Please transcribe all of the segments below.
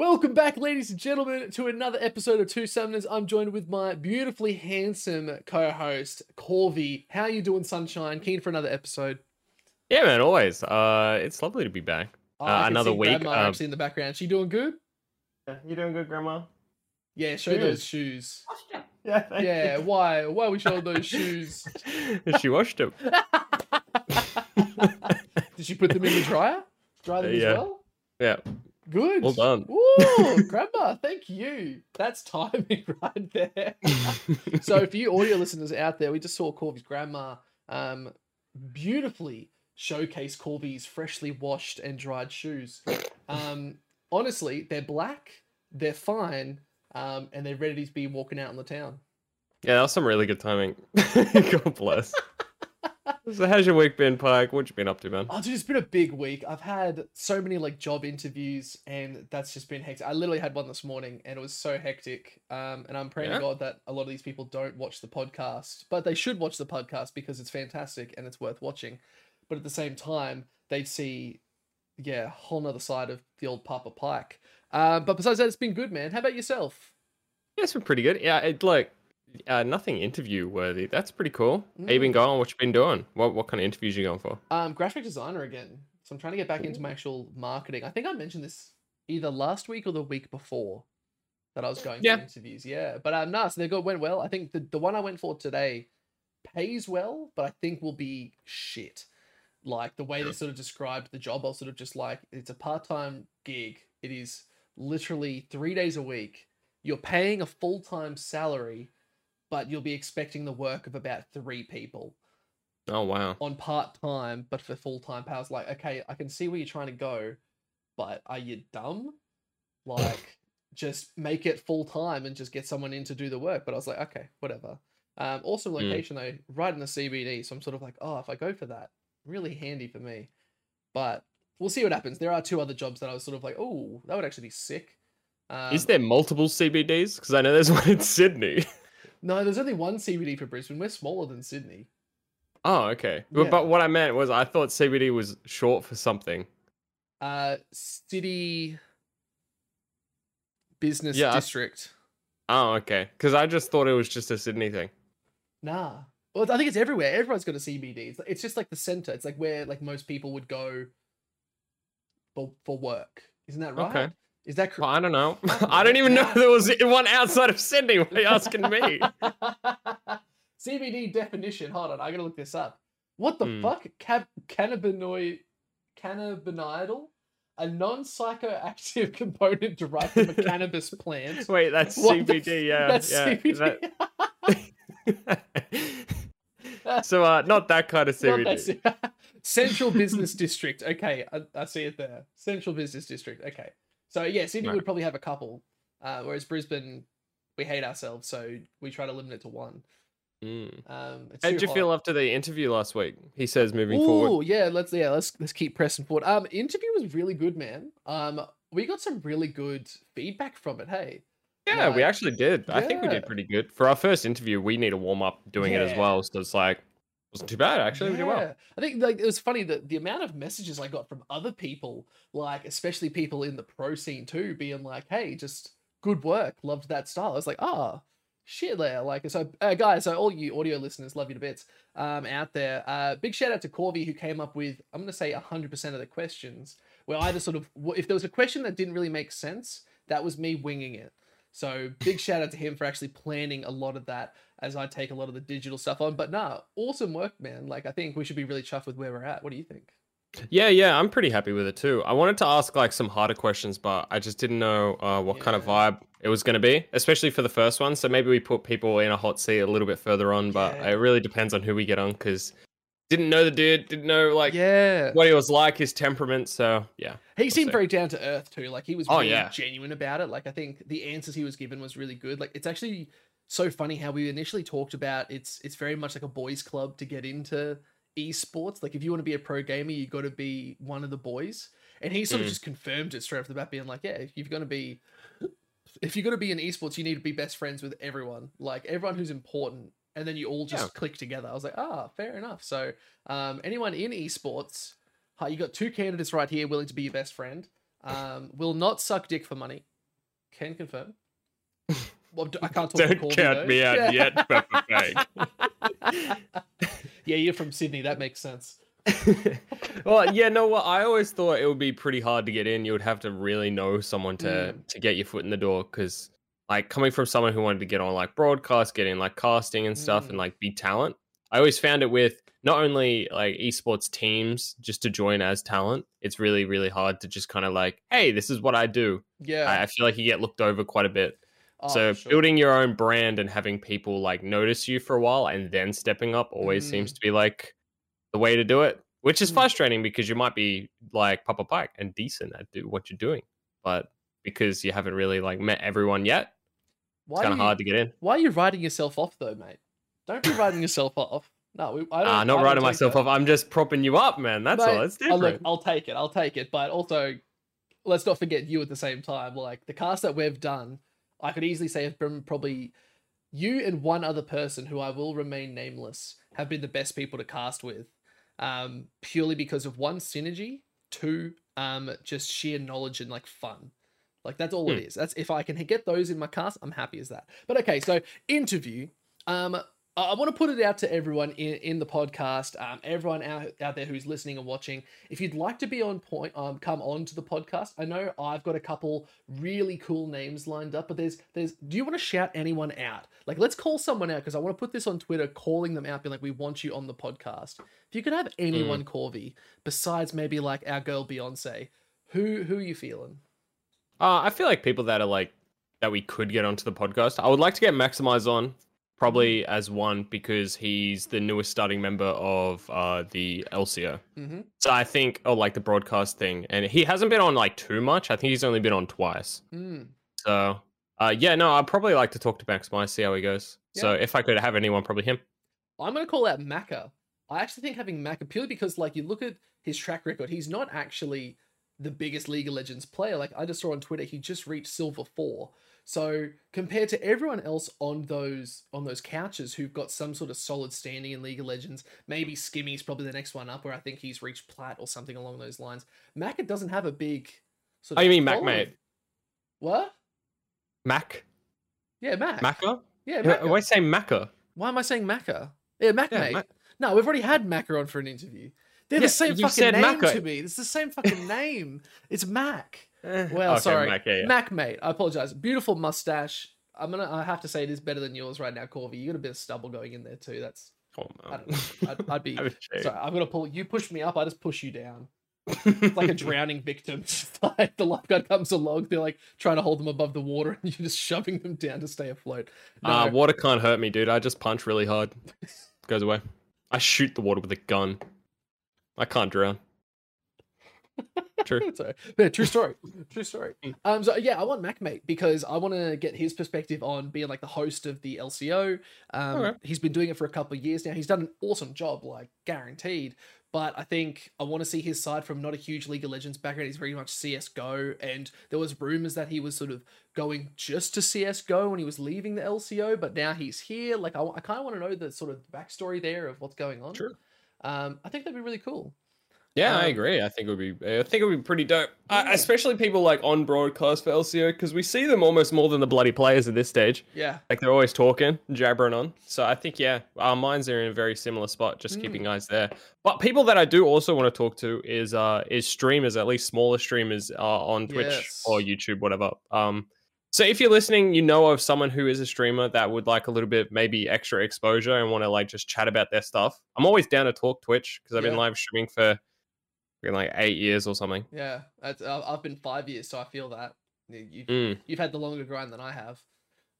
Welcome back, ladies and gentlemen, to another episode of Two Summoners. I'm joined with my beautifully handsome co-host, Corvy. How are you doing, Sunshine? Keen for another episode? Yeah, man, always. Uh, it's lovely to be back. Oh, Uh, can another see week, Grandma um, actually in the background. She doing good? Yeah, you doing good, Grandma? Yeah, show those shoes. Yeah, Yeah, you. why? Why are we showing those shoes? she washed them. Did she put them in the dryer? Dry them Yeah. as well? Yeah, Good. well done. Ooh, Grandma, thank you. That's timing right there. so for you audio listeners out there, we just saw Corvy's grandma um, beautifully showcase Corvy's freshly washed and dried shoes. Um, honestly, they're black, they're fine, um, and they're ready to be walking out in the town. yeah, that was some really good timing. God bless. So, how's your week been, Pike? What you been up to, man? Oh, dude, it's been a big week. I've had so many like job interviews, and that's just been hectic. I literally had one this morning, and it was so hectic. Um, and I'm praying Yeah? to God that a lot of these people don't watch the podcast, but they should watch the podcast because it's fantastic and it's worth watching. But at the same time, they see, yeah, a whole nother side of the old Papa Pike. Um, but besides that, it's been good, man. How about yourself? Yeah, it's been pretty good. Yeah, it like uh, nothing interview worthy. That's pretty cool. How you been Mm. going? What you been doing? What what kind of interviews you going for? Um, graphic designer again. So I'm trying to get back into my actual marketing. I think I mentioned this either last week or the week before that I was going Yeah. for interviews. Yeah, but um, no, so they got went well. I think the the one I went for today pays well, but I think will be shit. Like the way they sort of described the job, I was sort of just like, it's a part time gig. It is literally three days a week. You're paying a full time salary, but you'll be expecting the work of about three people Oh wow. on part time, but for full time was like, okay, I can see where you're trying to go, but are you dumb? Like, just make it full time and just get someone in to do the work. But I was like, okay, whatever. Um, awesome Mm. location though, right in the CBD. So I'm sort of like, oh, if I go for that, really handy for me. But we'll see what happens. There are two other jobs that I was sort of like, oh, that would actually be sick. Um, Is there multiple CBDs? Because I know there's one in Sydney. No, there's only one CBD for Brisbane. We're smaller than Sydney. Oh, okay. But, Yeah. but what I meant was I thought CBD was short for something. Uh, city business Yeah, I- district. Oh, okay. Because I just thought it was just a Sydney thing. Nah. Well, I think it's everywhere. Everyone's got a CBD. It's, it's just like the center. It's like where like most people would go for for work. Isn't that right? Okay. Is that Well, correct? I don't know. I don't even know there was one outside of Sydney. What are you asking me? CBD definition. Hold on, I gotta look this up. What the Hmm. fuck? Cab- cannabinoid, cannabinoidal, a non-psychoactive component derived from a cannabis plant. Wait, that's What CBD. Yeah, That's yeah. CBD. that- so, uh, not that kind of CBD. Central Business District. Okay, I, I see it there. Central Business District. Okay. So yeah, Sydney Right. would probably have a couple, uh, whereas Brisbane, we hate ourselves, so we try to limit it to one. Mm. Um, How did you hot. feel after the interview last week? He says moving Ooh, forward. yeah, let's yeah, let's let's keep pressing forward. Um, interview was really good, man. Um, we got some really good feedback from it. Hey, Yeah, we actually did. I think we did pretty good. For our first interview, we need to warm up doing it as well. So it's like, wasn't too bad, actually. We did well. I think like it was funny that the amount of messages I got from other people, like especially people in the pro scene too, being like, "Hey, just good work, loved that style." I was like, "Ah, shit, there." Like, so uh, guys, so all you audio listeners, love you to bits. Um, out there, uh, big shout out to Corvy who came up with I'm gonna say hundred percent of the questions. Where either sort of if there was a question that didn't really make sense, that was me winging it. So big shout out to him for actually planning a lot of that as I take a lot of the digital stuff on. But nah, awesome work, man. Like I think we should be really chuffed with where we're at. What do you think? Yeah, yeah, I'm pretty happy with it too. I wanted to ask like some harder questions, but I just didn't know uh, what kind of vibe it was going to be, especially for the first one. So maybe we put people in a hot seat a little bit further on, but Yeah. it really depends on who we get on because didn't know the dude, didn't know like yeah. what he was like, his temperament. So yeah, He we'll seemed see. very down to earth too. Like he was Oh, really yeah. genuine about it. Like I think the answers he was given was really good. Like it's actually so funny how we initially talked about it's it's very much like a boys club to get into esports. Like if you want to be a pro gamer, you got to be one of the boys. And he sort of Mm. just confirmed it straight off the bat, being like, "Yeah, if you're gonna be, if you're gonna be in esports, you need to be best friends with everyone. Like everyone who's important, and then you all just Yeah. click together." I was like, "Ah, fair enough." So, um, anyone in esports, you got two candidates right here willing to be your best friend. Um, will not suck dick for money. Can confirm. Well, I can't talk Don't count me out Yeah. yet, yeah, you're from Sydney. That makes sense. well, yeah, no. Well, I always thought it would be pretty hard to get in. You would have to really know someone to Mm. to get your foot in the door. Because, like, coming from someone who wanted to get on like broadcast, get in like casting and stuff, Mm. and like be talent, I always found it with not only like esports teams just to join as talent. It's really really hard to just kind of like, hey, this is what I do. Yeah. I, I feel like you get looked over quite a bit. Oh, so sure. building your own brand and having people like notice you for a while and then stepping up always seems to be like the way to do it which is Mm. frustrating because you might be like papa pike and decent at do what you're doing but because you haven't really like met everyone yet it's kind of hard to get in Why are you writing yourself off though, mate? Don't be writing yourself off. No, we, I don't. I not writing myself that. off i'm just propping you up man that's Mate, all it's oh, different look, I'll take it. I'll take it. But also, let's not forget you at the same time. Like the cast that we've done, I could easily say have been probably you and one other person who I will remain nameless have been the best people to cast with, um, purely because of one synergy, two, um, just sheer knowledge and like fun. Like that's all it Hmm. is. That's if I can get those in my cast, I'm happy as that. But okay, so interview. Um, I, want to put it out to everyone in, in the podcast, um, everyone out, out there who's listening and watching. If you'd like to be on point, um, come on to the podcast. I know I've got a couple really cool names lined up, but there's there's. Do you want to shout anyone out? Like, let's call someone out because I want to put this on Twitter, calling them out, being like, "We want you on the podcast." If you could have anyone, Corvy, besides maybe like our girl Beyonce, who who are you feeling? Uh, I feel like people that are like that we could get onto the podcast. I would like to get Maximize on, probably as one because he's the newest starting member of uh, the LCO. Mm-hmm. So I think, oh, like the broadcast thing, and he hasn't been on like too much. I think he's only been on twice. Mm. So, uh, yeah, no, I'd probably like to talk to Maximize, see how he goes. So if I could have anyone, probably him. I'm going to call out Maka. I actually think having Maka purely because, like, you look at his track record, he's not actually the biggest League of Legends player. Like, I just saw on Twitter, he just reached Silver Four. So compared to everyone else on those on those couches who've got some sort of solid standing in League of Legends, maybe Skimmy's probably the next one up, where I think he's reached plat or something along those lines. Maka doesn't have a big. Sort Oh, you mean Mac, mate? What? Mac? Yeah, Mac. Macca? Yeah, Maka. Why say Macca? Why am I saying Maka? Yeah, Mac, Yeah, mate. Mac. No, we've already had Maka on for an interview. They're Yeah, the same fucking name Maka. to me. It's the same fucking name. It's Mac. Well, okay, sorry, Mac, yeah, yeah. Mac, mate. I apologize. Beautiful mustache. I'm gonna. I have to say it is better than yours right now, Corvy. You got a bit of stubble going in there too. That's. Come I don't know. I'd, I'd be. Have a shave. Sorry, I'm gonna pull. You push me up. I just push you down. It's like a drowning victim. Like the lifeguard comes along, they're like trying to hold them above the water, and you're just shoving them down to stay afloat. No, Uh, water can't hurt me, dude. I just punch really hard. Goes away. I shoot the water with a gun. I can't drown. True. Sorry. Yeah, true story. True story. Um, so yeah, I want Mac mate because I want to get his perspective on being like the host of the LCO. Um, Okay. he's been doing it for a couple of years now. He's done an awesome job, like guaranteed. But I think I want to see his side from not a huge League of Legends background. He's very much CS:GO, and there was rumors that he was sort of going just to CS:GO when he was leaving the LCO, but now he's here. Like I, kind of want to know the sort of backstory there of what's going on. True. Um, I think that'd be really cool. Yeah, I Um, agree. I think it would be. I think it would be pretty dope, uh, Yeah. especially people like on broadcast for LCO because we see them almost more than the bloody players at this stage. Yeah. Like they're always talking, jabbering on. So I think yeah, our minds are in a very similar spot, just Mm. keeping eyes there. But people that I do also want to talk to is uh is streamers, at least smaller streamers uh, on Twitch Yes. or YouTube, whatever. Um, so if you're listening, you know of someone who is a streamer that would like a little bit maybe extra exposure and want to like just chat about their stuff. I'm always down to talk Twitch because I've been live streaming for like eight years or something. Yeah, I- I've been five years, so I feel that You- you've, Mm. you've had the longer grind than I have.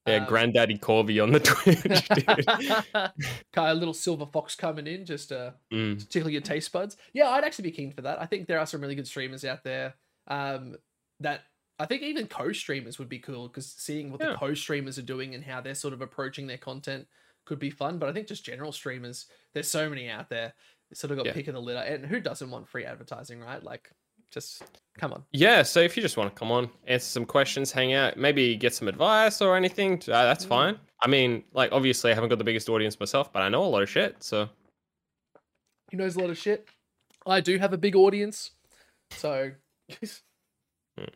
Yeah, Um, Granddaddy Corvy on the Twitch, dude. Kind of little silver fox coming in, just uh, Mm. to tickle your taste buds. Yeah, I'd actually be keen for that. I think there are some really good streamers out there. Um, that I think even co-streamers would be cool because seeing what the co-streamers are doing and how they're sort of approaching their content could be fun. But I think just general streamers, there's so many out there. It's sort of got Yeah. pick of the litter, and who doesn't want free advertising, right? Like, just come on. Yeah, so if you just want to come on, answer some questions, hang out, maybe get some advice or anything, uh, that's Mm. fine. I mean, like, obviously, I haven't got the biggest audience myself, but I know a lot of shit, so He knows a lot of shit. I do have a big audience, so Mm.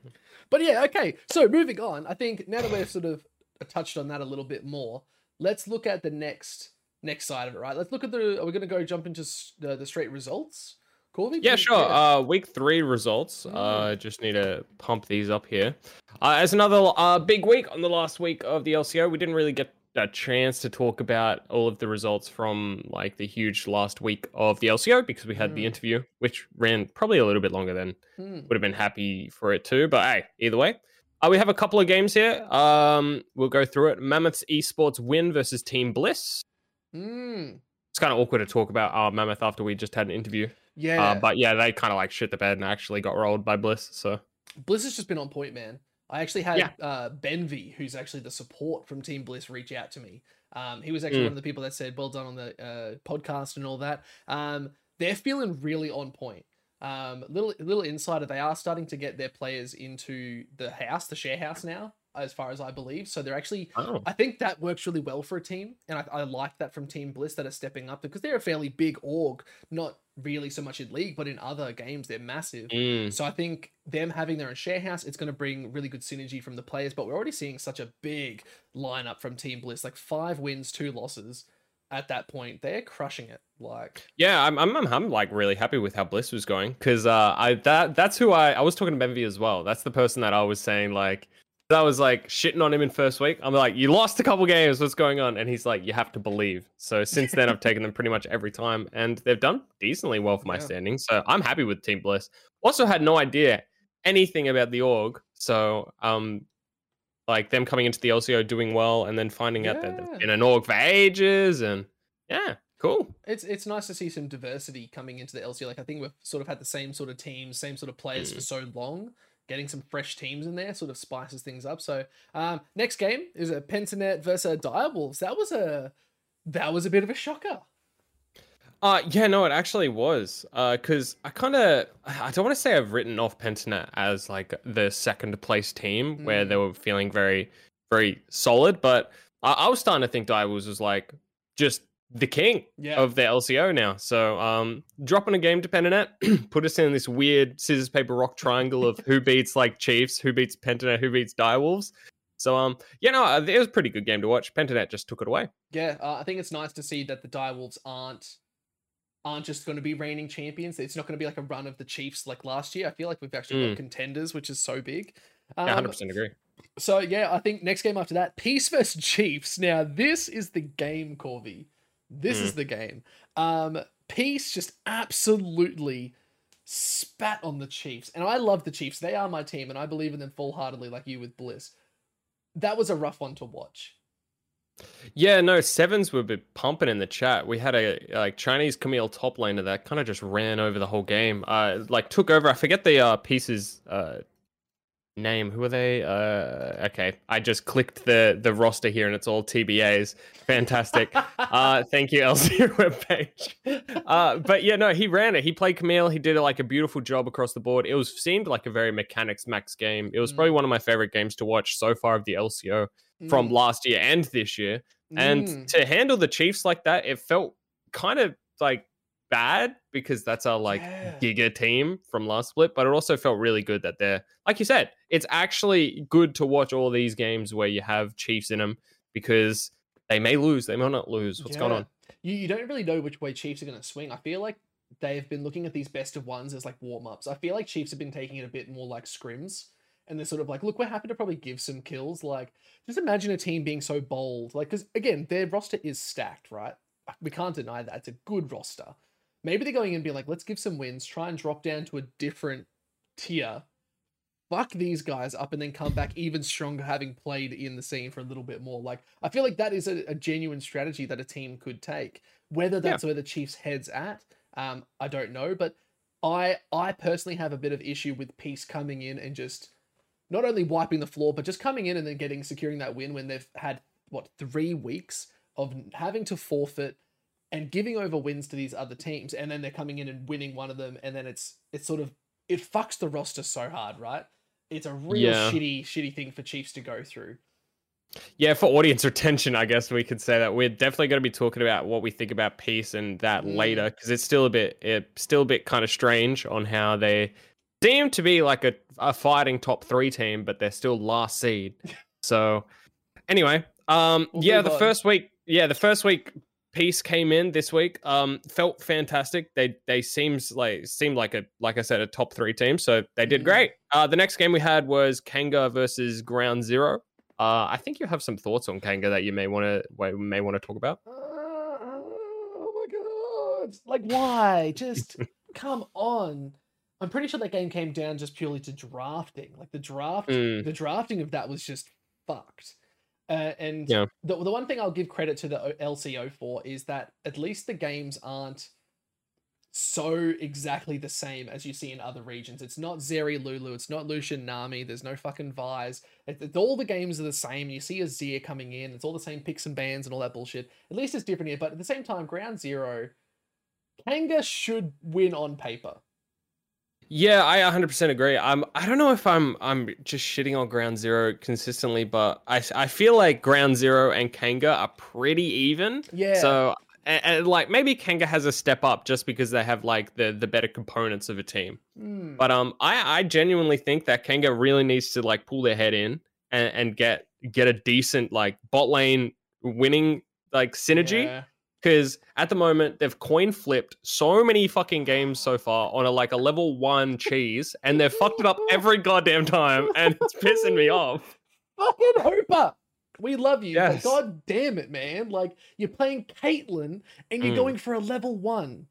But yeah, okay. So moving on, I think now that we've sort of touched on that a little bit more, let's look at the next next side of it. Right? Let's look at the. Are we going to go jump into the, the straight results? Corvy? Yeah, sure. Uh, week three results. Uh, just need to pump these up here. Uh, as another uh, big week on the last week of the LCO, we didn't really get a chance to talk about all of the results from like the huge last week of the LCO because we had the Mm. interview, which ran probably a little bit longer than Hmm. would have been happy for it too. But hey, either way. Uh, we have a couple of games here. Um, we'll go through it. Mammoth's Esports win versus Team Bliss. Mm. It's kind of awkward to talk about uh, Mammoth after we just had an interview. Yeah. Uh, but yeah, they kind of like shit the bed and actually got rolled by Bliss. So Bliss has just been on point, man. I actually had Yeah. uh, Benvy, who's actually the support from Team Bliss, reach out to me. Um, he was actually Mm. one of the people that said, "Well done on the uh, podcast and all that." Um, they're feeling really on point. Um, little little insider, they are starting to get their players into the house, the share house now, as far as I believe. So they're actually oh, I think that works really well for a team, and I, I like that from Team Bliss that are stepping up because they're a fairly big org, not really so much in league, but in other games they're massive. mm, So I think them having their own share house, it's going to bring really good synergy from the players. But we're already seeing such a big lineup from Team Bliss, like five wins, two losses. At that point, they're crushing it. Like, yeah, I'm, I'm I'm I'm like really happy with how Bliss was going because uh, I that that's who I I was talking to Benvy as well. That's the person that I was saying like that was like shitting on him in first week. I'm like, you lost a couple games. What's going on? And he's like, you have to believe. So since then, I've taken them pretty much every time, and they've done decently well for my Yeah. standings. So I'm happy with Team Bliss. Also, had no idea anything about the org. So um, like them coming into the LCO doing well, and then finding out that they've been an org for ages, and yeah, cool. it's it's nice to see some diversity coming into the LCO. Like, I think we've sort of had the same sort of teams, same sort of players for so long. Getting some fresh teams in there sort of spices things up. So, um, next game is a Pentanet versus Direwolves. That was a that was a bit of a shocker. Uh yeah, no, it actually was. Uh, because I kind of I don't want to say I've written off Pentanet as like the second place team where they were feeling very, very solid, but I, I was starting to think Divers was like just the king Yeah. of the LCO now. So um, dropping a game to Pentanet put us in this weird scissors paper rock triangle of who beats like Chiefs, who beats Pentanet, who beats Direwolves. So um, yeah, no, uh, it was a pretty good game to watch. Pentanet just took it away. Yeah, uh, I think it's nice to see that the Direwolves aren't aren't just going to be reigning champions. It's not going to be like a run of the Chiefs like last year. I feel like we've actually got contenders, which is so big. Yeah, Um, hundred percent agree. so yeah, I think next game after that, Peace versus Chiefs. Now this is the game, Corvy. This is the game. Um, Peace just absolutely spat on the Chiefs, and I love the Chiefs. They are my team, and I believe in them full heartedly, like you with Bliss. That was a rough one to watch. Yeah, no, sevens were a bit pumping in the chat. We had a like Chinese Camille top laner that kind of just ran over the whole game. Uh, like took over. I forget the uh Peace's uh name. Who are they? Uh, okay, I just clicked the the roster here and it's all TBAs. Fantastic. uh, thank you, LC webpage. Uh, but yeah, no, he ran it. He played Camille. He did like a beautiful job across the board. It was seemed like a very mechanics max game. It was Mm. probably one of my favorite games to watch so far of the LCO from Mm, last year and this year. And mm. to handle the Chiefs like that, it felt kind of like bad because that's our like Yeah. giga team from last split, but it also felt really good that they're like you said, it's actually good to watch all these games where you have Chiefs in them because they may lose, they may not lose. What's going on? You, you don't really know which way Chiefs are going to swing. I feel like they've been looking at these best of ones as like warm ups. I feel like Chiefs have been taking it a bit more like scrims. And they're sort of like, look, we're happy to probably give some kills. Like, just imagine a team being so bold. Like, because again, their roster is stacked, right? We can't deny that. It's a good roster. Maybe they're going in and being like, let's give some wins, try and drop down to a different tier, fuck these guys up, and then come back even stronger having played in the scene for a little bit more. Like, I feel like that is a, a genuine strategy that a team could take. Whether that's where the Chiefs' heads at, um, I don't know. But I I personally have a bit of issue with Peace coming in and just not only wiping the floor, but just coming in and then getting securing that win when they've had what three weeks of having to forfeit and giving over wins to these other teams, and then they're coming in and winning one of them, and then it's it's sort of it fucks the roster so hard, right? It's a real Yeah. shitty shitty thing for Chiefs to go through. Yeah, for audience retention, I guess we could say that we're definitely going to be talking about what we think about peace and that Mm. later because it's still a bit, it's still a bit kind of strange on how they seem to be like a, a fighting top three team, but they're still last seed. So anyway, um, We'll yeah, the on. first week, yeah, the first week Peace came in this week. Um, felt fantastic. They they seems like seemed like a like I said a top three team, so they did Mhm. great. Uh, the next game we had was Kanga versus Ground Zero. Uh, I think you have some thoughts on Kanga that you may want to may want to talk about. Uh, oh my god! Like, why? Just come on. I'm pretty sure that game came down just purely to drafting. Like the draft, Mm. the drafting of that was just fucked. Uh, and Yeah. the the one thing I'll give credit to the LCO for is that at least the games aren't so exactly the same as you see in other regions. It's not Zeri Lulu, it's not Lucian Nami, there's no fucking Vise. It, it- all the games are the same. You see Azir coming in, it's all the same picks and bans and all that bullshit. At least it's different here, but at the same time, Ground Zero, Kanga should win on paper. Yeah, I 100% agree. I'm I don't know if I'm I'm just shitting on Ground Zero consistently, but I I feel like Ground Zero and Kanga are pretty even. Yeah. So and, and like maybe Kanga has a step up just because they have like the the better components of a team. Hmm. But um I I genuinely think that Kanga really needs to like pull their head in and, and get get a decent like bot lane winning like synergy Yeah. Because at the moment they've coin flipped so many fucking games so far on a like a level one cheese and they've fucked it up every goddamn time and it's pissing me off Fucking Hooper! We love you, Yes. but god damn it, man. Like, you're playing Caitlyn and you're Mm. going for a level one.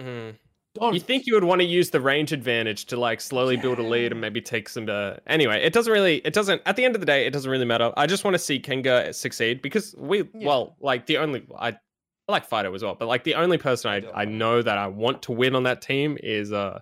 Mm. Don't. you think you would want to use the range advantage to like slowly build a lead and maybe take some uh anyway it doesn't really it doesn't at the end of the day it doesn't really matter i just want to see Kanga succeed because we Yeah. well like the only i I like Fido as well, but like the only person I, I know. that I want to win on that team is uh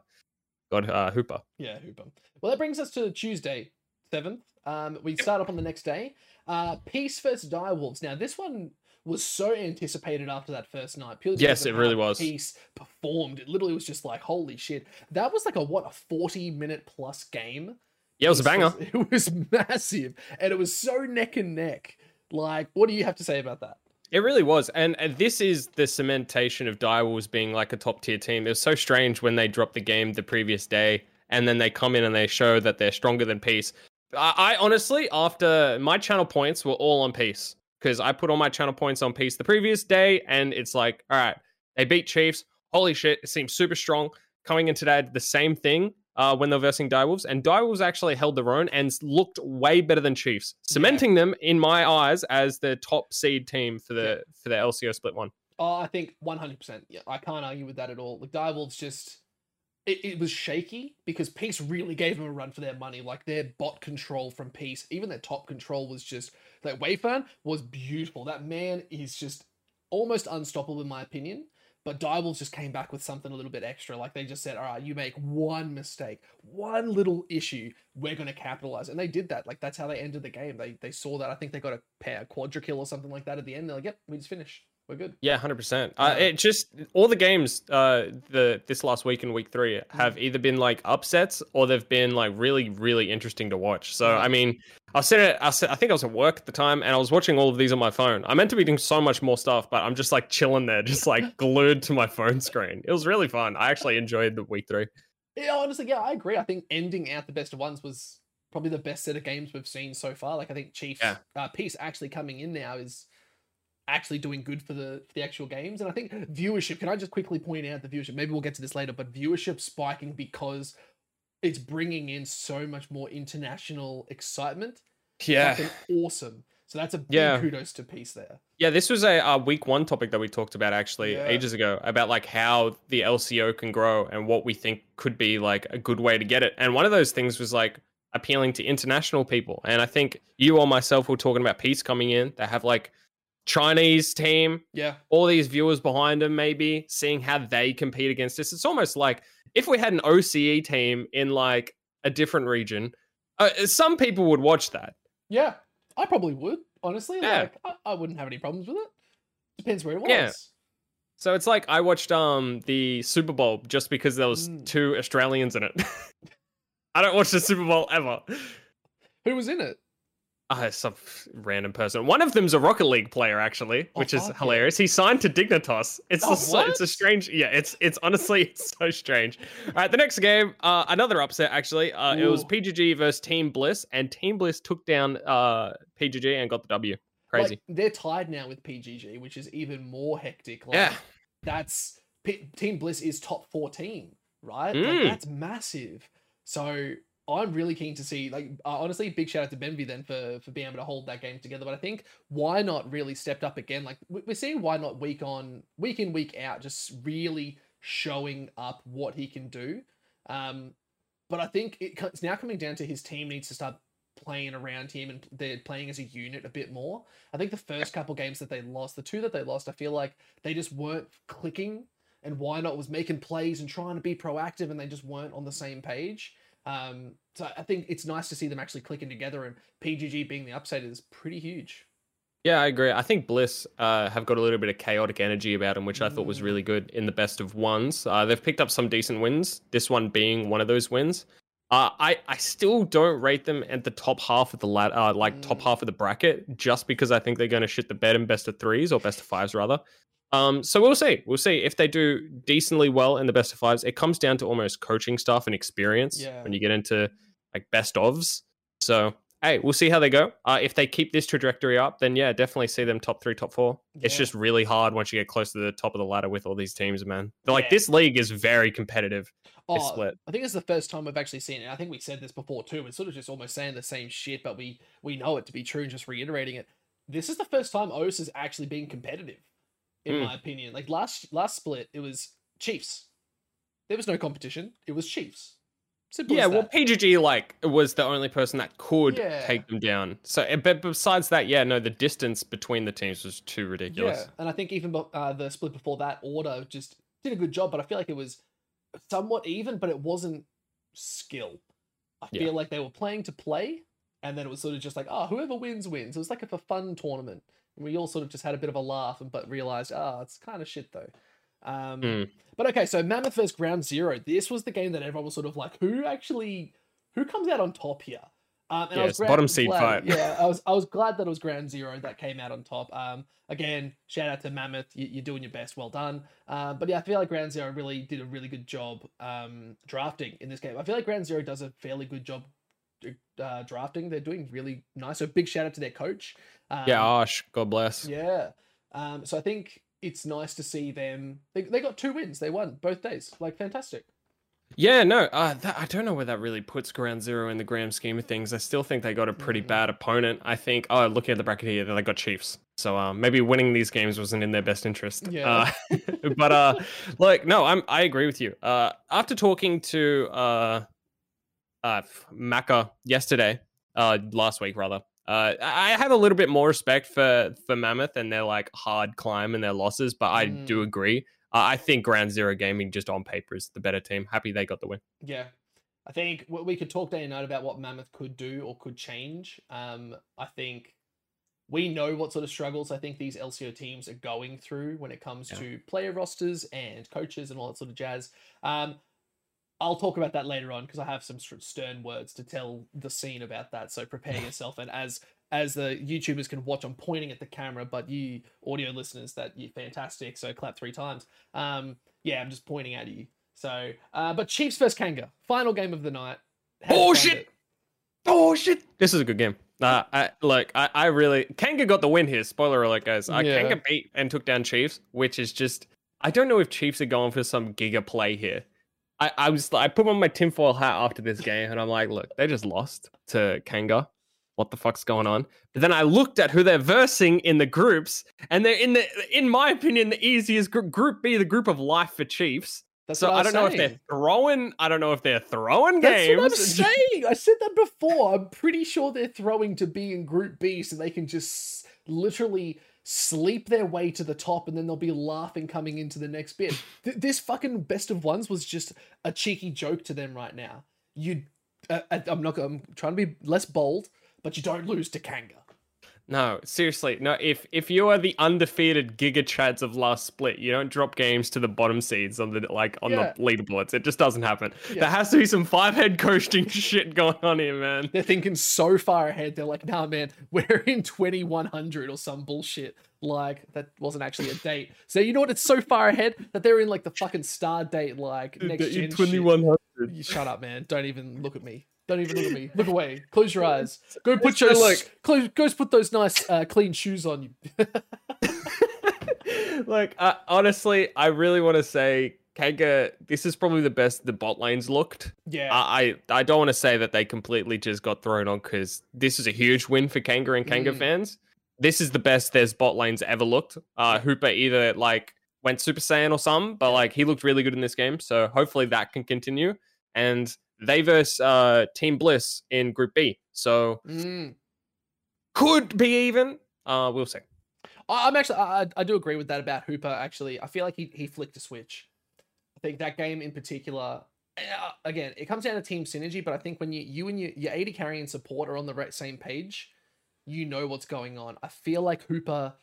God uh Hooper. Yeah, Hooper. Well, that brings us to Tuesday, 7th. Um, we start up on the next day. Uh, Peace versus Direwolves. Now, this one was so anticipated after that first night. Yes, it really was. Peace performed. It literally was just like, holy shit. That was like a, what, a 40 minute plus game? Yeah, it was a banger. It was massive. And it was so neck and neck. Like, what do you have to say about that? It really was. And, this is the cementation of Direwolves being like a top tier team. It was so strange when they dropped the game the previous day and then they come in and they show that they're stronger than Peace. I, I honestly, after my channel points were all on Peace because I put all my channel points on Peace the previous day and it's like, all right, they beat Chiefs. Holy shit, it seems super strong. Coming in today, the same thing uh, when they're versing Direwolves, and Direwolves actually held their own and looked way better than Chiefs, cementing them in my eyes as the top seed team for the for the LCO split one. Oh, I think 100%. Yeah, I can't argue with that at all. Like, Direwolves just. It, it was shaky because Peace really gave them a run for their money. Like, their bot control from Peace, even their top control was just. Like, Wayfern was beautiful. That man is just almost unstoppable, in my opinion. But Direwolves just came back with something a little bit extra. Like, they just said, all right, you make one mistake, one little issue, we're going to capitalize. And they did that. Like, that's how they ended the game. They, they saw that. I think they got a pair, quadra kill or something like that at the end. They're like, yep, we just finished. We're good. Yeah, hundred percent. Uh, Yeah. it just all the games uh the this last week and week three have either been like upsets or they've been like really really interesting to watch. So. I mean, I said it. I, was, I think I was at work at the time and I was watching all of these on my phone. I meant to be doing so much more stuff, but I'm just like chilling there, just like glued to my phone screen. It was really fun. I actually enjoyed the week three. Yeah, honestly, yeah, I agree. I think ending out the best of ones was probably the best set of games we've seen so far. Like I think Chiefs Yeah. uh, Peace actually coming in now is actually doing good for the for the actual games. And I think viewership, can I just quickly point out the viewership? Maybe we'll get to this later, but viewership spiking because it's bringing in so much more international excitement. Yeah, awesome. So that's a big Yeah. kudos to Peace there. Yeah, this was a uh, week one topic that we talked about actually Yeah. ages ago about like how the LCO can grow and what we think could be like a good way to get it. And one of those things was like appealing to international people. And I think you or myself were talking about Peace coming in. They have like Chinese team, Yeah. all these viewers behind them, maybe seeing how they compete against us. It's almost like if we had an OCE team in like a different region, uh, some people would watch that. Yeah. I probably would, honestly. Yeah. Like I, I wouldn't have any problems with it. Depends where it was. Yeah. So it's like I watched um the Super Bowl just because there was Mm. two Australians in it. I don't watch the Super Bowl ever. Who was in it? Uh, some random person. One of them's a Rocket League player, actually, Oh, which is fuck hilarious. He signed to Dignitas. It's Oh, a, so- it's a strange. Yeah, it's it's honestly it's so strange. All right, the next game, uh, another upset actually. Uh, it was PGG versus Team Bliss, and Team Bliss took down uh PGG and got the W. Crazy. Like, they're tied now with PGG, which is even more hectic. Like, yeah. that's P- Team Bliss is top 14, right? Mm. Like, that's massive. So I'm really keen to see. Like, uh, honestly, big shout out to Benvy then for for being able to hold that game together. But I think why not really stepped up again? Like we- we're seeing why not week on week in week out, just really showing up what he can do. Um, but I think it, it's now coming down to his team needs to start playing around him and they're playing as a unit a bit more. I think the first couple games that they lost, the two that they lost, I feel like they just weren't clicking. And why not was making plays and trying to be proactive, and they just weren't on the same page. Um, so I think it's nice to see them actually clicking together, and PGG being the upside is pretty huge. Yeah, I agree. I think Bliss uh, have got a little bit of chaotic energy about them, which I thought was Mm. really good in the best of ones. Uh, they've picked up some decent wins. This one being one of those wins. Uh, I I still don't rate them at the top half of the lat, uh, like top Mm. half of the bracket, just because I think they're going to shit the bed in best of threes or best of fives rather. Um, so we'll see. We'll see if they do decently well in the best of fives. It comes down to almost coaching stuff and experience Yeah. when you get into like best ofs. So hey, we'll see how they go. Uh, if they keep this trajectory up, then yeah, definitely see them top three, top four. It's just really hard once you get close to the top of the ladder with all these teams, man. Like Yeah. this league is very competitive. Oh, split. I think it's the first time we've actually seen it. I think we said this before too. It's sort of just almost saying the same shit, but we we know it to be true and just reiterating it. This is the first time OS has actually been competitive, in Mm. my opinion. Like last last split, it was Chiefs. There was no competition. It was Chiefs. Simple Yeah, well. PGG like was the only person that could Yeah. take them down. So, eh, but besides that, yeah, no, the distance between the teams was too ridiculous. Yeah, and I think even uh, the split before that order just did a good job, but I feel like it was somewhat even, but it wasn't skill. I Yeah. feel like they were playing to play, and then it was sort of just like, oh, whoever wins wins. It was like a fun tournament. We all sort of just had a bit of a laugh, and but realized, ah, it's kind of shit though. Um, Mm. But okay, so Mammoth versus Ground Zero. This was the game that everyone was sort of like, who actually, who comes out on top here? Um, and Yeah, I was bottom seed fight. Yeah, I was I was glad that it was Ground Zero that came out on top. Um, again, shout out to Mammoth, you, you're doing your best, well done. Um, but yeah, I feel like Ground Zero really did a really good job um, drafting in this game. I feel like Ground Zero does a fairly good job uh, drafting. They're doing really nice. So big shout out to their coach. Um, Yeah, Ash, God bless. yeah. Um, so I think it's nice to see them. They, they got two wins. They won both days. Like fantastic. Yeah, no, uh, that, I don't know where that really puts Ground Zero in the grand scheme of things. I still think they got a pretty Mm. bad opponent. I think, oh, looking at the bracket here, they got Chiefs. So uh, maybe winning these games wasn't in their best interest. Yeah. Uh, but uh, look, no, I'm I agree with you. Uh, after talking to uh, uh, Maka yesterday, uh, last week rather, uh, I have a little bit more respect for for Mammoth and their like hard climb and their losses, but I do Mm. agree. Uh, I think Ground Zero Gaming just on paper is the better team. Happy they got the win. Yeah. I think we could talk day and night about what Mammoth could do or could change. Um, I think we know what sort of struggles I think these LCO teams are going through when it comes Yeah. to player rosters and coaches and all that sort of jazz. Um, I'll talk about that later on because I have some stern words to tell the scene about that. So prepare yourself. And as as the YouTubers can watch, I'm pointing at the camera, but you audio listeners, that you're fantastic. So clap three times. Um, yeah, I'm just pointing at you. So, uh, but Chiefs versus Kanga, final game of the night. How Oh, shit! it? Oh shit! This is a good game. Uh, I like. I, I really Kanga got the win here. Spoiler alert, guys. Uh, Yeah. Kanga beat and took down Chiefs, which is just. I don't know if Chiefs are going for some giga play here. I, I was I put on my tinfoil hat after this game, and I'm like, look, they just lost to Kanga. What the fuck's going on? But then I looked at who they're versing in the groups, and they're in the, in my opinion, the easiest group. Group B, the group of life for Chiefs. That's so I, was don't know if they're throwing. I don't know if they're throwing That's games. That's what I'm saying. I said that before. I'm pretty sure they're throwing to be in Group B so they can just literally sleep their way to the top and then they'll be laughing coming into the next bit. Th- this fucking best of ones was just a cheeky joke to them right now. You, uh, uh, I'm not. I'm trying to be less bold, but you don't lose to Kanga. No, seriously, no. If if you are the undefeated Giga Chads of last split, you don't drop games to the bottom seeds on the like on Yeah. the leaderboards. It just doesn't happen. Yeah. There has to be some five head coasting shit going on here, man. They're thinking so far ahead. They're like, nah, man, we're in 2100 or some bullshit. Like, that wasn't actually a date. So, you know what? It's so far ahead that they're in like the fucking star date, like next gen. shit. hundred. You shut up, man. Don't even look at me. Don't even look at me. Look away. Close your eyes. Go put your look- close, go put those nice uh, clean shoes on you. like uh, honestly, I really want to say Kanga. This is probably the best the bot lanes looked. yeah. I I I don't want to say that they completely just got thrown on because this is a huge win for Kanga and Kanga Mm. fans. This is the best their bot lanes ever looked. Uh, Hooper either like went Super Saiyan or some, but like he looked really good in this game. So hopefully that can continue. And they verse uh, Team Bliss in Group B, so Mm. could be even. Uh, we'll see. I- I'm actually, I, I- do agree with that about Hooper. Actually, I feel like he he flicked a switch. I think that game in particular, uh, again, it comes down to team synergy. But I think when you you and your your AD carry and support are on the same page, you know what's going on. I feel like Hooper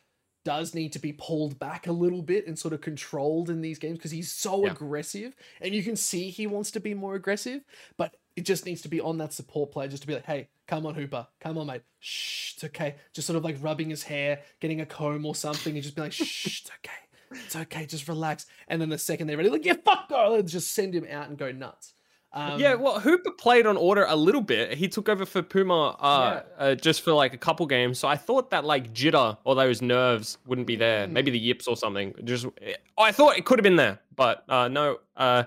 does need to be pulled back a little bit and sort of controlled in these games because he's so Yeah. aggressive, and you can see he wants to be more aggressive, but it just needs to be on that support play, just to be like, hey, come on, Hooper, come on, mate, shh, it's okay. Just sort of like rubbing his hair, getting a comb or something, and just be like, shh, it's okay, it's okay, just relax. And then the second they're ready, like, yeah, fuck, girl, just send him out and go nuts. Um, yeah, well, Hooper played on order a little bit. He took over for Puma uh, uh, just for like a couple games. So I thought that like jitter or those nerves wouldn't be there. Mm. Maybe the yips or something. Just I thought it could have been there, but uh, no. Uh,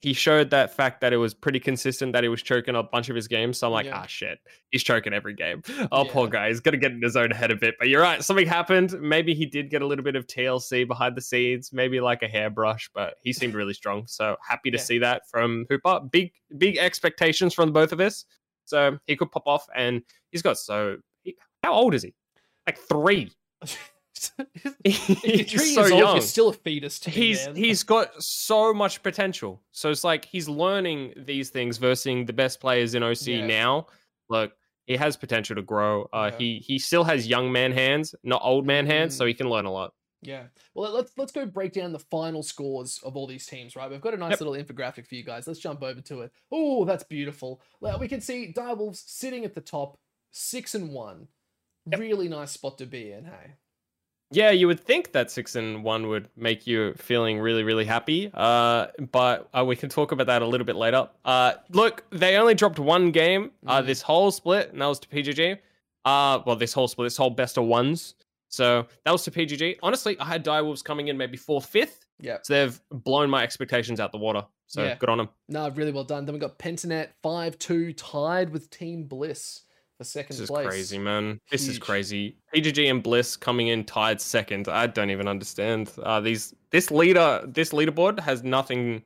he showed that fact that it was pretty consistent. That he was choking a bunch of his games. So I'm like, Yeah. ah, shit, he's choking every game. Oh, poor Yeah. guy. He's gonna get in his own head a bit. But you're right. Something happened. Maybe he did get a little bit of TLC behind the scenes. Maybe like a hairbrush, but he seemed really strong. So happy to Yeah. see that from Hooper. Big, big expectations from both of us. So he could pop off, and he's got so. How old is he? Like three. he's so old, young. you're still a fetus to me, He's man. he's got so much potential. So it's like he's learning these things versus the best players in OC Yeah. now. Look, he has potential to grow. Uh, Yeah. He he still has young man hands, not old man hands, so Mm. he can learn a lot. Yeah. Well, let's let's go break down the final scores of all these teams, right? We've got a nice Yep. little infographic for you guys. Let's jump over to it. Oh, that's beautiful. Well, we can see Direwolves sitting at the top, six and one. Yep. Really nice spot to be in, hey. Yeah, you would think that six and one would make you feeling really, really happy. Uh, but uh, we can talk about that a little bit later. Uh, look, they only dropped one game uh, Mhm. this whole split, and that was to PGG. Uh, well, this whole split, this whole best of ones. So that was to PGG. Honestly, I had Direwolves coming in maybe fourth, fifth. Yeah. So they've blown my expectations out the water. So Yeah. good on them. No, really well done. Then we got Pentanet 5-2 tied with Team Bliss for second This is crazy, man. This is crazy. PGG and Bliss coming in tied second. I don't even understand. Uh, these this leader this leaderboard has nothing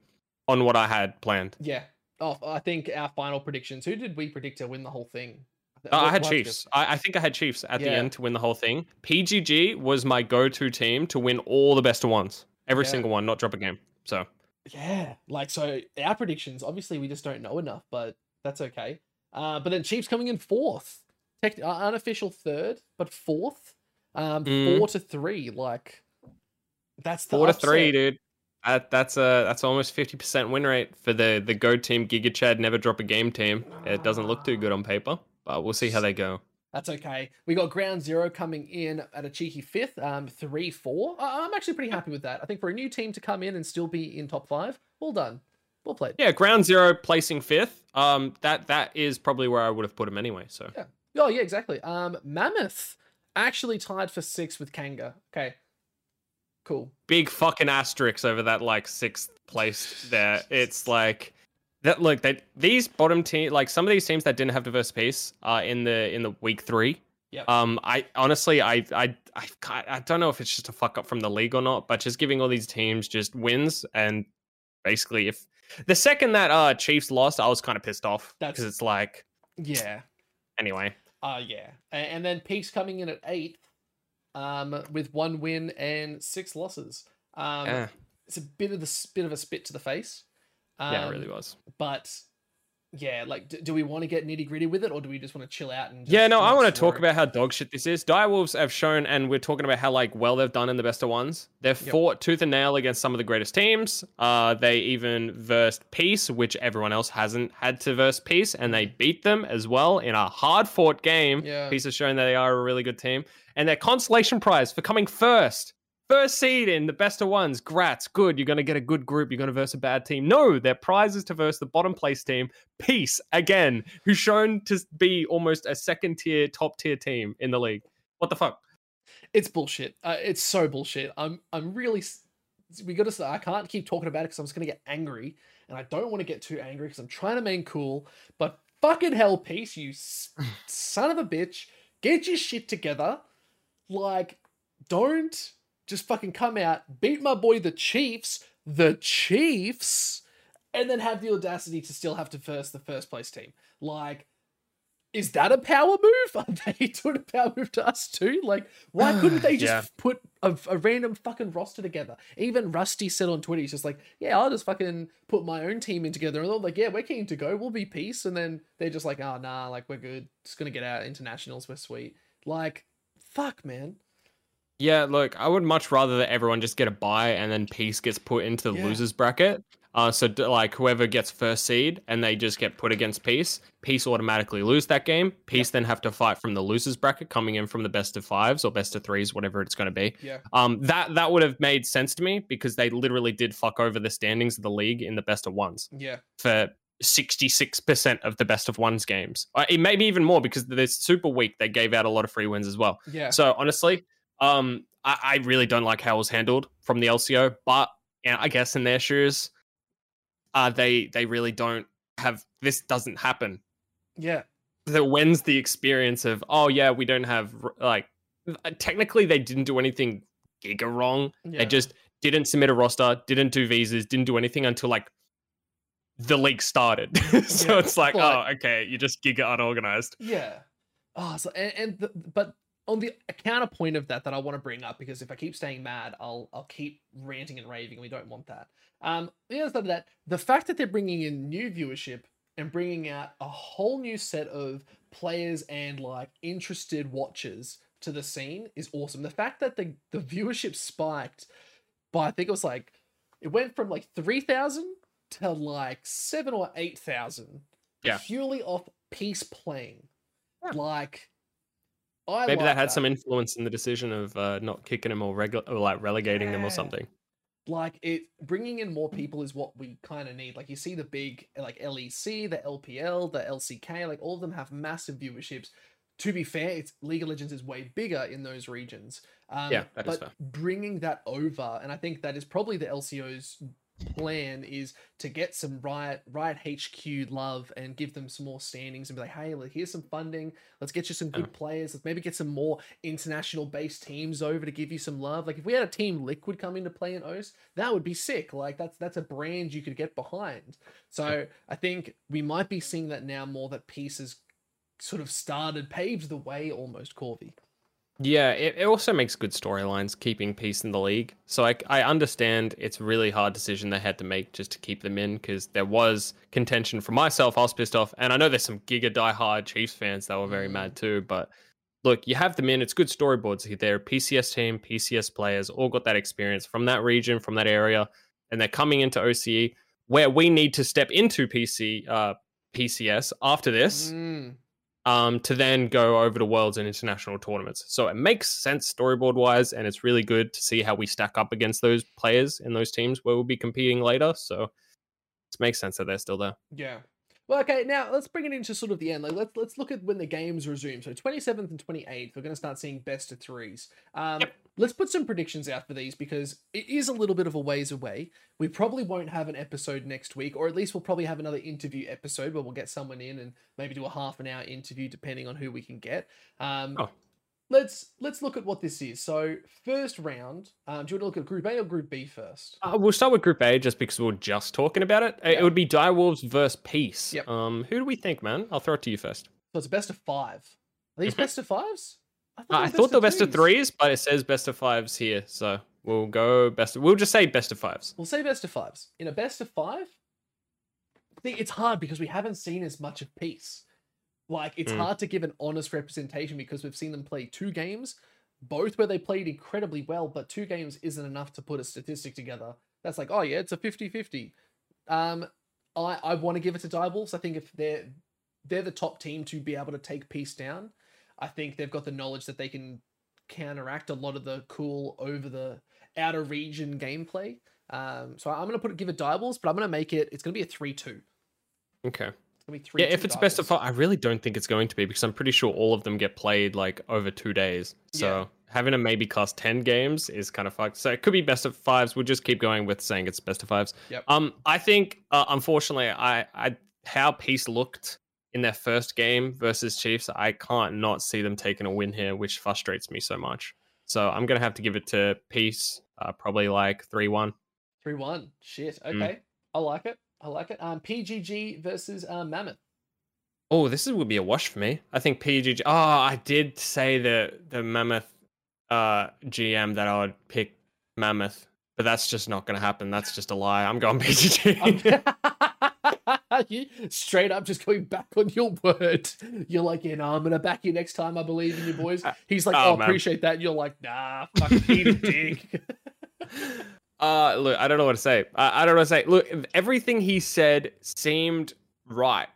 on what I had planned. Yeah. Oh, I think our final predictions. Who did we predict to win the whole thing? Uh, I had we'll have to go Chiefs. I, I think I had Chiefs at the end to win the whole thing. PGG was my go-to team to win all the best of ones, every Yeah. single one, not drop a game. So Yeah, like so our predictions. Obviously, we just don't know enough, but that's okay. Uh, but then Chiefs coming in fourth, Tech, uh, unofficial third, but fourth, um, Mm. four to three. Like that's the four to three, dude. That, that's a that's almost fifty percent win rate for the the go team Giga Chad never drop a game team. It doesn't look too good on paper, but we'll see how they go. That's okay. We got Ground Zero coming in at a cheeky fifth, um, three four. I- I'm actually pretty happy with that. I think for a new team to come in and still be in top five, well done, well played. Yeah, ground zero placing fifth. Um, that that is probably where I would have put him anyway. So Yeah. Oh yeah, exactly. Um, Mammoth actually tied for sixth with Kanga. Okay, cool. big fucking asterisks over that like sixth place there. It's like that. Look, they these bottom team, like some of these teams that didn't have diverse piece, uh, in the in the week three. Yep. Um, I honestly, I, I, I, I don't know if it's just a fuck up from the league or not, but just giving all these teams just wins and basically, if the second that uh Chiefs lost, I was kind of pissed off because it's like Yeah. anyway. Uh yeah. And, then Peace coming in at eighth, um, with one win and six losses. Um, yeah, it's a bit of the bit of a spit to the face. Um, yeah, it really was. But yeah, like, d- do we want to get nitty gritty with it, or do we just want to chill out and? Just Yeah, no, I want to talk about how dog shit this is. Direwolves have shown, and we're talking about how like well they've done in the best of ones. They've Yep. fought tooth and nail against some of the greatest teams. Uh, they even versed Peace, which everyone else hasn't had to verse Peace, and they beat them as well in a hard fought game. Yeah. Peace has shown that they are a really good team, and their consolation prize for coming first. First seed in the best of ones. Grats. Good. You're going to get a good group. You're going to verse a bad team. No, their prize is to verse the bottom place team, Peace, again, who's shown to be almost a second tier, top tier team in the league. What the fuck? It's bullshit. Uh, it's so bullshit. I'm I'm really s- we got to say I can't keep talking about it because I'm just gonna get angry, and I don't want to get too angry because I'm trying to remain cool. But fucking hell, peace, you son of a bitch, get your shit together. Like, don't just fucking come out, beat my boy the Chiefs, the Chiefs, and then have the audacity to still have to verse the first place team. Like, is that a power move? Are they doing a power move to us too? Like, why couldn't they just Yeah. put a, a random fucking roster together? Even Rusty said on Twitter, he's just like, yeah, I'll just fucking put my own team in together. And they're like, yeah, we're keen to go. We'll be peace. And then they're just like, oh, nah, like, we're good. Just gonna get our internationals. We're sweet. Like, fuck, man. Yeah, look, I would much rather that everyone just get a buy and then Peace gets put into the Yeah. losers bracket. Uh, so d- like whoever gets first seed and they just get put against Peace, Peace automatically lose that game. Peace then have to fight from the losers bracket, coming in from the best of fives or best of threes, whatever it's going to be. Yeah. Um, that that would have made sense to me because they literally did fuck over the standings of the league in the best of ones Yeah. for 66% of the best of ones games. Uh, it maybe even more because this super week they gave out a lot of free wins as well. Yeah. So honestly, um, I, I really don't like how it was handled from the LCO, but yeah, I guess in their shoes, uh, they they really don't have this doesn't happen. yeah. So when's the experience of oh yeah we don't have like uh, technically they didn't do anything giga wrong. Yeah. They just didn't submit a roster, didn't do visas, didn't do anything until like the league started. so Yeah, it's like, oh, okay, you just giga unorganized. Yeah. Oh, so and, and the, but on the counterpoint of that that I want to bring up because if I keep staying mad, I'll I'll keep ranting and raving, and we don't want that. Um, the other side of that, the fact that they're bringing in new viewership and bringing out a whole new set of players and like interested watchers to the scene is awesome. The fact that the the viewership spiked by I think it was like it went from like three thousand to like seven or eight thousand Yeah. purely off Peace playing. Yeah. Like, I Maybe like that had some influence in the decision of uh, not kicking them or, regu- or like relegating them Yeah. or something. like it bringing in more people is what we kind of need. Like you see the big like LEC, the LPL, the LCK, like all of them have massive viewerships. To be fair, it's League of Legends is way bigger in those regions. Um, Yeah, that is but fair. bringing that over, and I think that is probably the LCO's plan is to get some Riot Riot HQ love and give them some more standings and be like, hey, look, here's some funding. Let's get you some good players. Let's maybe get some more international based teams over to give you some love. Like if we had a team Liquid come into play in OS, that would be sick. Like that's that's a brand you could get behind. So I think we might be seeing that now more that Peace's sort of started, paved the way almost, Corvy. Yeah, it, it also makes good storylines keeping Peace in the league. So I, I understand it's a really hard decision they had to make just to keep them in because there was contention for myself. I was pissed off, and I know there's some giga diehard Chiefs fans that were very Mm. mad too. But look, you have them in. It's good storyboards. They're a PCS team, PCS players, all got that experience from that region, from that area, and they're coming into OCE where we need to step into PC uh, PCS after this Mm, um, to then go over to worlds and international tournaments. So it makes sense storyboard wise, and it's really good to see how we stack up against those players in those teams where we'll be competing later. So it makes sense that they're still there. Yeah. Well, okay. Now let's bring it into sort of the end. Like let's let's look at when the games resume. So twenty seventh and twenty eighth, we're going to start seeing best of threes. Um, Yep. Let's put some predictions out for these because it is a little bit of a ways away. We probably won't have an episode next week, or at least we'll probably have another interview episode where we'll get someone in and maybe do a half an hour interview depending on who we can get. Um, Oh. Let's let's look at what this is. So first round, um, do you want to look at Group A or Group B first? Uh, we'll start with Group A just because we are just talking about it. Uh, Yeah. It would be Direwolves versus Peace. Yep. Um, who do we think, man? I'll throw it to you first. So it's a best of five. Are these Mhm. best of fives? Uh, they I thought were best of threes. but it says best of fives here, so we'll go best. Of, we'll just say best of fives. We'll say best of fives. In a best of five, think it's hard because we haven't seen as much of Peace. Like it's Mm. hard to give an honest representation because we've seen them play two games, both where they played incredibly well, but two games isn't enough to put a statistic together. That's like, oh yeah, it's a 50-50. Um I I want to give it to Direwolves. I think if they're they're the top team to be able to take Peace down, I think they've got the knowledge that they can counteract a lot of the cool over the outer region gameplay. Um, so I'm gonna put it give it Direwolves, but I'm gonna make it. It's gonna be a three-two. Okay. It's three. Yeah, if it's best of five, I really don't think it's going to be because I'm pretty sure all of them get played like over two days. So Yeah. having a maybe cost ten games is kind of fucked. So it could be best of fives. We'll just keep going with saying it's best of fives. Yep. Um, I think uh, unfortunately, I, I how Peace looked in their first game versus Chiefs, I can't not see them taking a win here, which frustrates me so much. So I'm gonna have to give it to Peace, uh, probably like three one. Three one. Shit. Mm. Okay. I like it. I like it. Um, PGG versus uh, Mammoth. Oh, this is, would be a wash for me. I think PGG. Oh, I did say the the Mammoth uh, GM that I would pick Mammoth, but that's just not going to happen. That's just a lie. I'm going PGG. You straight up just going back on your word. You're like, yeah, no, I'm gonna back you next time. I believe in you, boys. He's like, oh, oh, appreciate that. And you're like, nah, fucking eat a dick. uh, look, I don't know what to say. I, I don't know what to say. Look, everything he said seemed right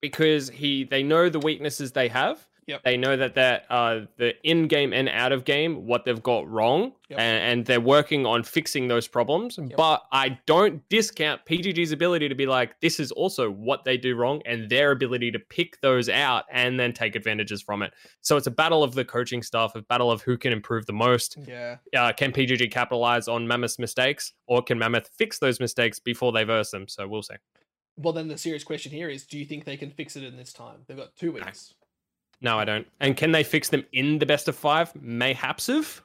because he they know the weaknesses they have. Yep. They know that that uh, the in game and out of game what they've got wrong, Yep. and, and they're working on fixing those problems. But I don't discount PGG's ability to be like, this is also what they do wrong, and their ability to pick those out and then take advantages from it. So it's a battle of the coaching staff, a battle of who can improve the most yeah. uh, can PGG capitalize on Mammoth's mistakes, or can Mammoth fix those mistakes before they verse them? So we'll see. Well, then the serious question here is, do you think they can fix it in this time? They've got two weeks. No, I don't. And can they fix them in the best of five? Mayhaps of,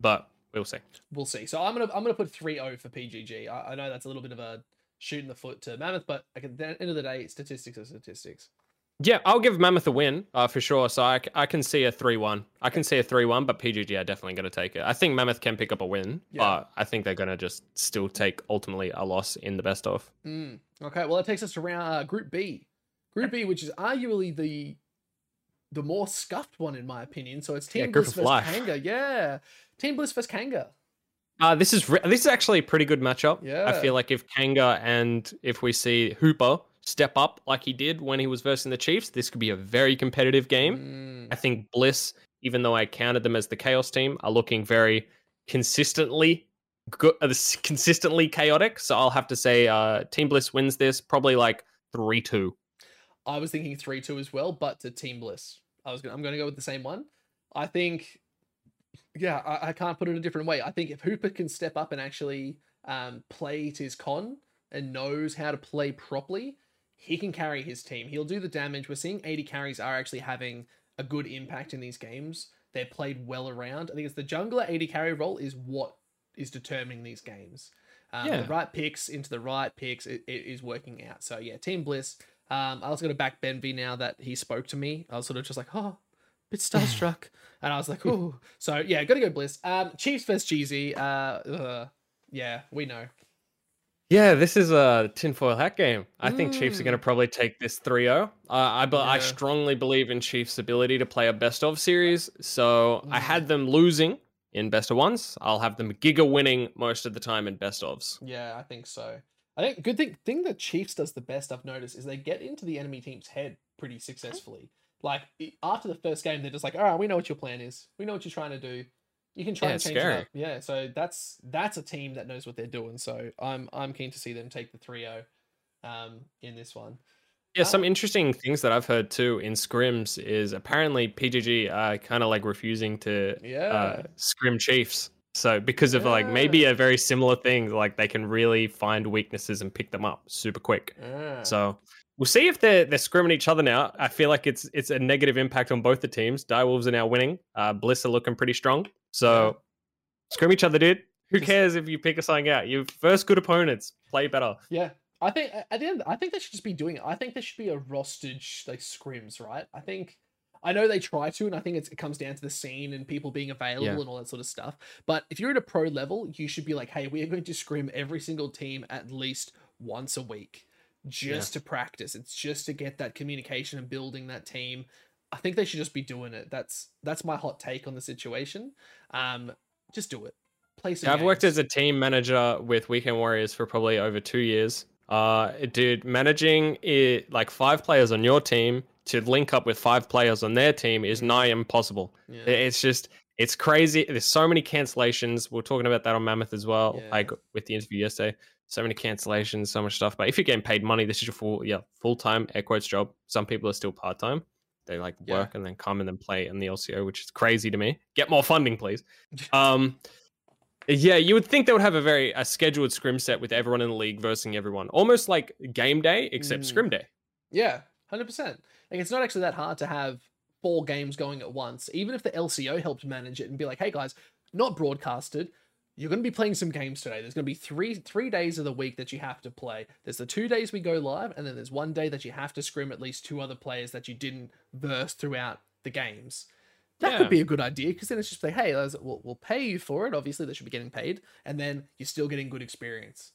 but we'll see. We'll see. So I'm gonna I'm gonna put 3-0 for PGG. I, I know that's a little bit of a shoot in the foot to Mammoth, but at the end of the day, statistics are statistics. Yeah, I'll give Mammoth a win uh, for sure. So I, I can see a 3 1. I can see a 3 1, but PGG are definitely going to take it. I think Mammoth can pick up a win, Yeah. but I think they're going to just still take ultimately a loss in the best of. Mm. Okay, well that takes us to round uh, Group B. Group B, which is arguably the the more scuffed one in my opinion. So it's Team Yeah, Bliss versus Life. Kanga. Yeah, Team Bliss versus Kanga. Uh, this is re- this is actually a pretty good matchup. Yeah, I feel like if Kanga and if we see Hooper step up like he did when he was versing the Chiefs, this could be a very competitive game. Mm, I think Bliss, even though I counted them as the Chaos team, are looking very consistently good, uh, consistently chaotic. So I'll have to say, uh, Team Bliss wins this probably like three two. I was thinking three two as well, but to Team Bliss. I was gonna, I'm going to go with the same one. I think, yeah, I, I can't put it a different way. I think if Hooper can step up and actually um, play to his con and knows how to play properly, he can carry his team. He'll do the damage. We're seeing AD carries are actually having a good impact in these games. They're played well around. I think it's the jungler AD carry role is what is determining these games. Um, Yeah. The right picks into the right picks it, it is working out. So yeah, Team Bliss. Um, I was going to back Benvy now that he spoke to me. I was sort of just like, oh, bit starstruck, and I was like, oh. So yeah, got to go Bliss. Um, Chiefs versus Cheesy. Uh, uh, yeah, we know. Yeah, this is a tinfoil hat game. I think Chiefs are going to Mm. probably take this 3 0. Uh, I, be- I strongly believe in Chiefs' ability to play a best of series. So I Mm. had them losing in best of ones. I'll have them giga winning most of the time in best ofs. Yeah, I think so. I think good thing thing that Chiefs does the best I've noticed is they get into the enemy team's head pretty successfully. Like after the first game, they're just like, all right, we know what your plan is. We know what you're trying to do. You can try Yeah, and change scary. it up. Yeah, so that's that's a team that knows what they're doing. So I'm I'm keen to see them take the 3-0 um in this one. Yeah, some Oh. interesting things that I've heard too in scrims is apparently PGG are kind of like refusing to Yeah. uh, scrim Chiefs. So because of like maybe a very similar thing, like they can really find weaknesses and pick them up super quick. Ah. So we'll see if they're they're scrimming each other now. I feel like it's it's a negative impact on both the teams. Direwolves are now winning. Uh, Bliss are looking pretty strong. So scrim each other, dude. Who cares if you pick something out? You first good opponents play better. Yeah. I think at the end, I think they should just be doing it. I think there should be a rostage like scrims, right? I think I know they try to, and I think it's, it comes down to the scene and people being available Yeah. and all that sort of stuff. But if you're at a pro level, you should be like, hey, we are going to scrim every single team at least once a week. just to practice. It's just to get that communication and building that team. I think they should just be doing it. That's that's my hot take on the situation. Um, just do it. Play some. I've worked as a team manager with Weekend Warriors for probably over two years. Uh, dude, managing it like five players on your team to link up with five players on their team is nigh impossible. Yeah. It's just it's crazy. There's so many cancellations. We are talking about that on Mammoth as well. Yeah. Like with the interview yesterday, so many cancellations, so much stuff. But if you're getting paid money, this is your full yeah full time air quotes job. Some people are still part time. They like Yeah. work and then come and then play in the LCO, which is crazy to me. Get more funding, please. Um, yeah, you would think they would have a very a scheduled scrim set with everyone in the league versing everyone, almost like game day except Mm. scrim day. Yeah, hundred percent. Like it's not actually that hard to have four games going at once. Even if the LCO helped manage it and be like, "Hey guys, not broadcasted. You're going to be playing some games today. There's going to be three three days of the week that you have to play. There's the two days we go live, and then there's one day that you have to scrim at least two other players that you didn't verse throughout the games. That Yeah. could be a good idea because then it's just like, hey, we'll, we'll pay you for it. Obviously, they should be getting paid, and then you're still getting good experience.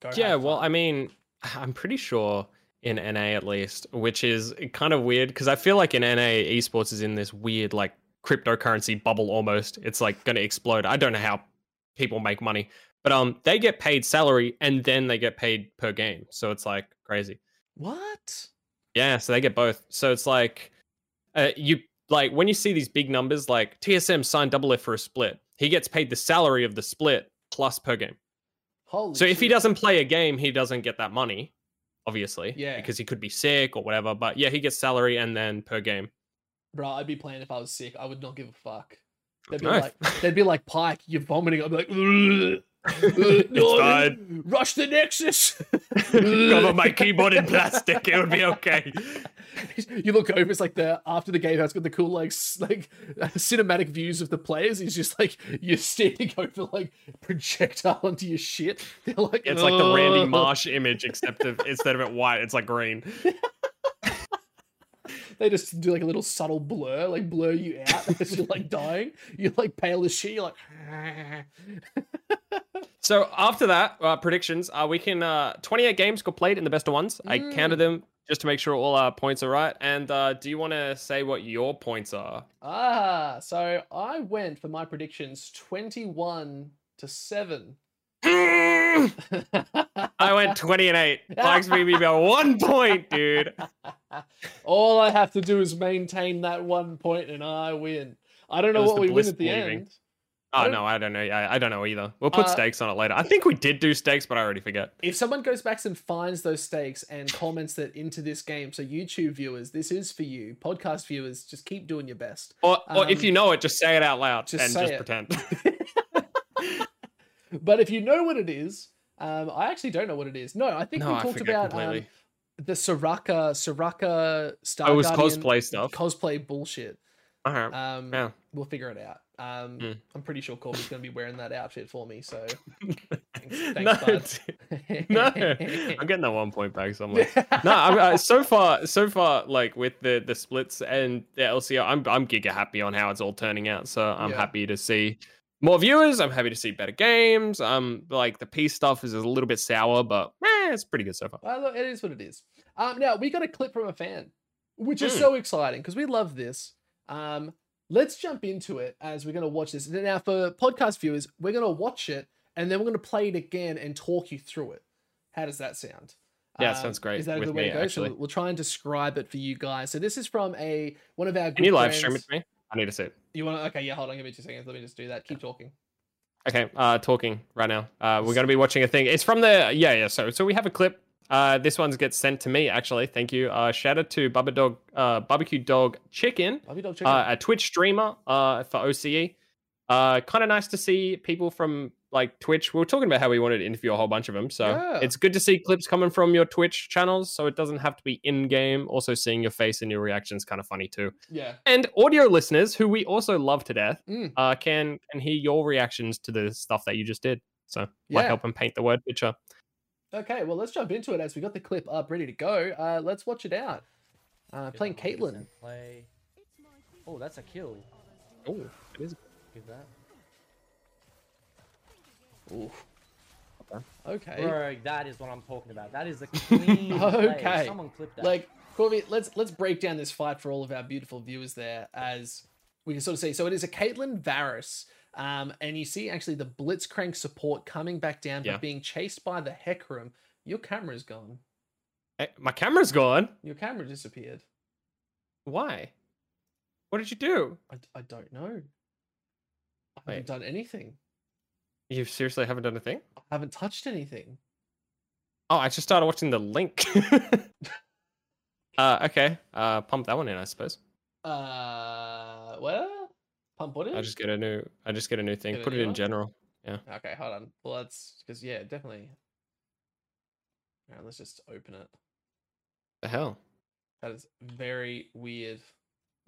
Go Yeah, well. I mean, I'm pretty sure in NA at least, which is kind of weird because I feel like in NA esports is in this weird like cryptocurrency bubble almost. It's like going to explode. I don't know how people make money, but um, they get paid salary and then they get paid per game. So it's like crazy. what? Yeah, so they get both. So it's like uh, you like when you see these big numbers like TSM signed Doublelift for a split. He gets paid the salary of the split plus per game. Holy So if he doesn't play a game, he doesn't get that money, obviously. Yeah. Because he could be sick or whatever. But yeah, he gets salary and then per game. Bro, I'd be playing if I was sick. I would not give a fuck. They'd be No. like, they'd be like Pike, you're vomiting. I'd be like, "Ugh, ugh, It's no, fine. rush the Nexus. Cover my keyboard in plastic. It would be okay. you look over, it's like the after the game, it's got the cool like like cinematic views of the players. He's just like you're standing over like projectile onto your shit. They're like, It's like the Randy "Ugh." Marsh image, except of, instead of it white, it's like green. They just do like a little subtle blur, like blur you out as you're like dying. You're like pale as shit. You're like, So after that, uh, predictions. Uh, we can uh, 28 games got played in the best of ones. I Mm. counted them just to make sure all our points are right. And uh, do you want to say what your points are? Ah, so I went for my predictions 21 to 7. I went 20 and 8. Pikes beat me by one point, dude. All I have to do is maintain that one point and I win. I don't know what we win at the end. Oh no, I don't know. I, I don't know either. We'll put Uh, stakes on it later. I think we did do stakes, but I already forget. If someone goes back and finds those stakes and comments that into this game, so YouTube viewers, this is for you. Podcast viewers, just keep doing your best. Or, or if um, you know it, just say it out loud just and just it. pretend. But if you know what it is, um, I actually don't know what it is. No, I think no, we talked about um, the Soraka, Soraka Star Oh, it was Guardian cosplay stuff. cosplay bullshit. Uh-huh. Um, Yeah. we'll figure it out. Um, Mm. I'm pretty sure Corvy's going to be wearing that outfit for me. So no, thanks, dude. no, I'm getting that one point back somewhere. no, I'm, uh, so far, so far, like with the the splits and the LCO, I'm I'm giga happy on how it's all turning out. So I'm Yeah. happy to see more viewers. I'm happy to see better games. Um, like the Peace stuff is a little bit sour, but eh, it's pretty good so far. Well, look, it is what it is. Um, now we got a clip from a fan, which is Mm. so exciting because we love this. Um, let's jump into it as we're going to watch this. Now, for podcast viewers, we're going to watch it and then we're going to play it again and talk you through it. How does that sound? Yeah, Um, sounds great Is that a good way me, to go? actually. So we'll try and describe it for you guys. So this is from a one of our. Can you live stream it to me? I need to see it. You want to? Okay, yeah. Hold on. Give me two seconds. Let me just do that. Keep talking. Okay, uh, talking right now. Uh, we're going to be watching a thing. It's from the yeah, yeah. So, so we have a clip. Uh, this one's gets sent to me actually. Thank you. Uh, shout out to Bubba Dog, uh, Barbecue Dog Chicken, Dog Chicken. uh, a Twitch streamer, uh, for OCE. Uh, kind of nice to see people from like Twitch. We were talking about how we wanted to interview a whole bunch of them, so Yeah. it's good to see clips coming from your Twitch channels. So it doesn't have to be in game. Also, seeing your face and your reactions kind of funny too. yeah. And audio listeners, who we also love to death, Mm. uh, can can hear your reactions to the stuff that you just did. So might Yeah. help them paint the word picture. Okay. Well, let's jump into it as we got the clip up, ready to go. Uh, let's watch it out. Uh, playing Caitlyn. Play. Oh, that's a kill. Oh, it is. Give that. Ooh. Okay. Bro, that is what I'm talking about. That is a clean play. Okay. Someone clip that. Like Corvy, let's let's break down this fight for all of our beautiful viewers there as we can sort of see. So it is a Caitlyn Varus. Um, and you see actually the Blitzcrank support coming back down, Yeah. but being chased by the Hecarim. Your camera's gone. Eh, My camera's gone. Your camera disappeared. Why? What did you do? I, I don't know. I Wait. haven't done anything. You seriously haven't done a thing? I haven't touched anything. Oh, I just started watching the link. uh, okay. Uh, pump that one in, I suppose. Uh, well, pump what? I just get a new. I just get a new thing. Get Put it in one? general. Yeah. Okay, hold on. Well, that's because yeah, definitely. All right, let's just open it. The hell. That is very weird.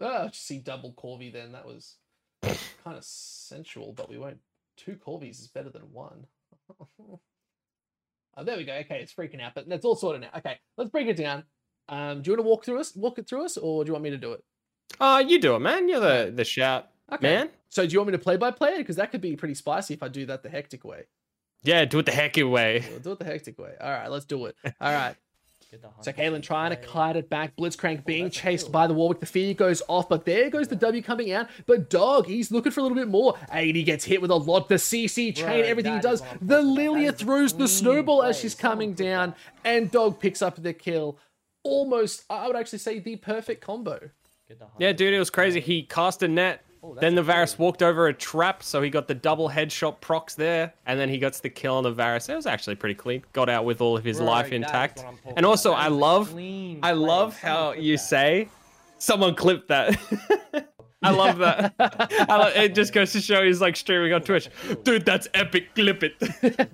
Ah, just see double Corvy then. That was kind of sensual, but we won't. Two Corvies is better than one. oh, there we go. Okay, it's freaking out, but that's all sorted now. Okay, let's break it down. Um, do you want to walk through us, walk it through us, or do you want me to do it? Uh, you do it, man. You're the the shout Okay. man. So do you want me to play by play it? Because that could be pretty spicy if I do that the hectic way. Yeah, do it the hectic way. We'll do it the hectic way. All right, let's do it. All right. Get the So hunter Caitlyn trying to kite it back. Blitzcrank being that's chased kill. by the Warwick. The fear goes off, but there goes the W coming out. But Dog, he's looking for a little bit more. AD gets hit with a lot. The CC chain, Bro, everything he does. The talking Lillia throws the clean snowball as she's coming down, and Dog picks up the kill. Almost, I would actually say, the perfect combo. Yeah, dude, it was crazy. He cast a net. Oh, then the Varus walked over a trap, so he got the double headshot procs there, and then he got the kill on the Varus. It was actually pretty clean. Got out with all of his Bro, life intact. what I'm talking And also. I That is a love, I love how you that. say, someone clipped that. I love that. I lo- it just goes to show he's like streaming on Twitch. Dude, that's epic. Clip it.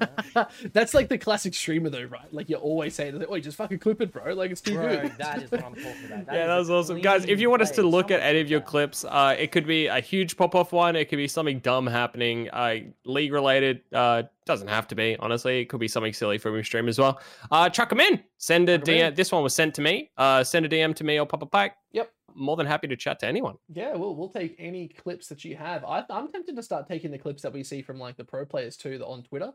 That's like the classic streamer, though, right? Like you're always saying, "Wait, just fucking clip it, bro. Like it's too Bro, good." that is what I'm talking about. That yeah, that was awesome, guys. If you want us to look at any of your clips, uh, it could be a huge pop-off one. It could be something dumb happening, uh, league related. Uh, doesn't have to be, honestly. It could be something silly from your stream as well. Uh, chuck them in. Send a Chuck 'em DM. in. This one was sent to me. Uh, send a DM to me or Papa Pike. Yep. More than happy to chat to anyone. Yeah, we'll we'll take any clips that you have. I, I'm tempted to start taking the clips that we see from like the pro players too, that on Twitter.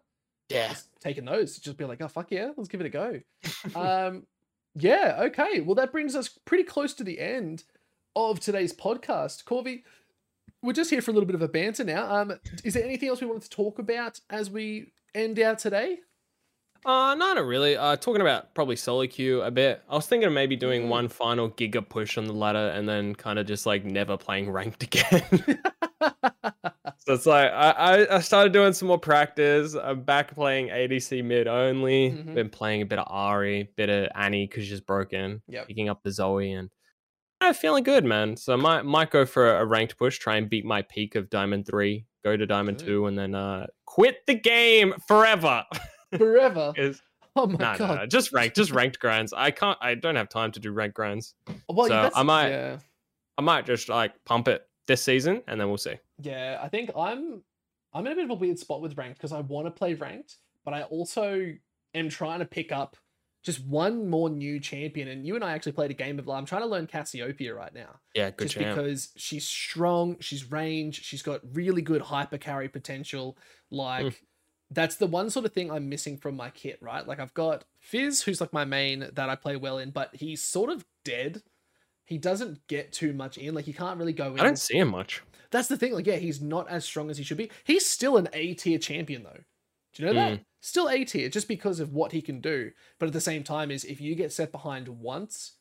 Yeah. Just taking those, just be like, oh fuck yeah, let's give it a go. um, yeah, okay. Well, that brings us pretty close to the end of today's podcast. Corvy, we're just here for a little bit of a banter now. Um, is there anything else we wanted to talk about as we end out today? Uh, no, not really. Uh, talking about probably solo queue a bit. I was thinking of maybe doing Mm. one final giga push on the ladder and then kind of just like never playing ranked again. so it's like I, I started doing some more practice. I'm back playing ADC mid only. Mhm. Been playing a bit of Ahri, bit of Annie because she's broken. Yep. Picking up the Zoe and I'm feeling good, man. So I might might go for a ranked push, try and beat my peak of Diamond three, go to Diamond Good. two, and then uh quit the game forever. Forever. 'Cause- Oh my no, god. no, just ranked, just ranked grinds. I can't. I don't have time to do ranked grinds. Well, so I might- Yeah. I might just like pump it this season, and then we'll see. Yeah, I think I'm I'm in a bit of a weird spot with ranked because I want to play ranked, but I also am trying to pick up just one more new champion. And you and I actually played a game of I'm trying to learn Cassiopeia right now. Yeah, good just champ. because she's strong, she's range, she's got really good hyper carry potential. Like Mm. That's the one sort of thing I'm missing from my kit, right? Like I've got Fizz, who's like my main that I play well in, but he's sort of dead. He doesn't get too much in. Like you can't really go in. I don't see him much. That's the thing. Like, yeah, he's not as strong as he should be. He's still an A tier champion, though. Do you know that? Hmm. Still A tier, just because of what he can do. But at the same time, is if you get set behind once,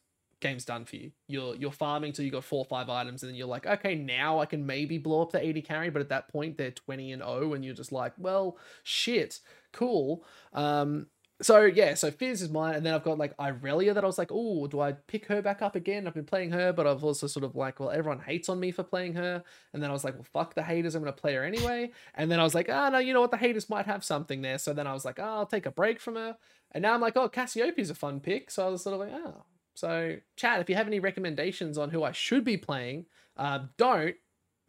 game's done for you. You're you're farming till you got four or five items, and then you're like, okay, now I can maybe blow up the AD carry. But at that point, they're 20 and 0, and you're just like, well, shit, cool. Um, so yeah, so Fizz is mine, and then I've got like Irelia that I was like, oh, do I pick her back up again? I've been playing her, but I've also sort of like, well, everyone hates on me for playing her, and then I was like, well, fuck the haters, I'm gonna play her anyway. And then I was like, ah, no, you know what, the haters might have something there. So then I was like, oh, I'll take a break from her, and now I'm like, oh, Cassiopeia's a fun pick. So I was sort of like, oh. So Chad, if you have any recommendations on who I should be playing, um, don't,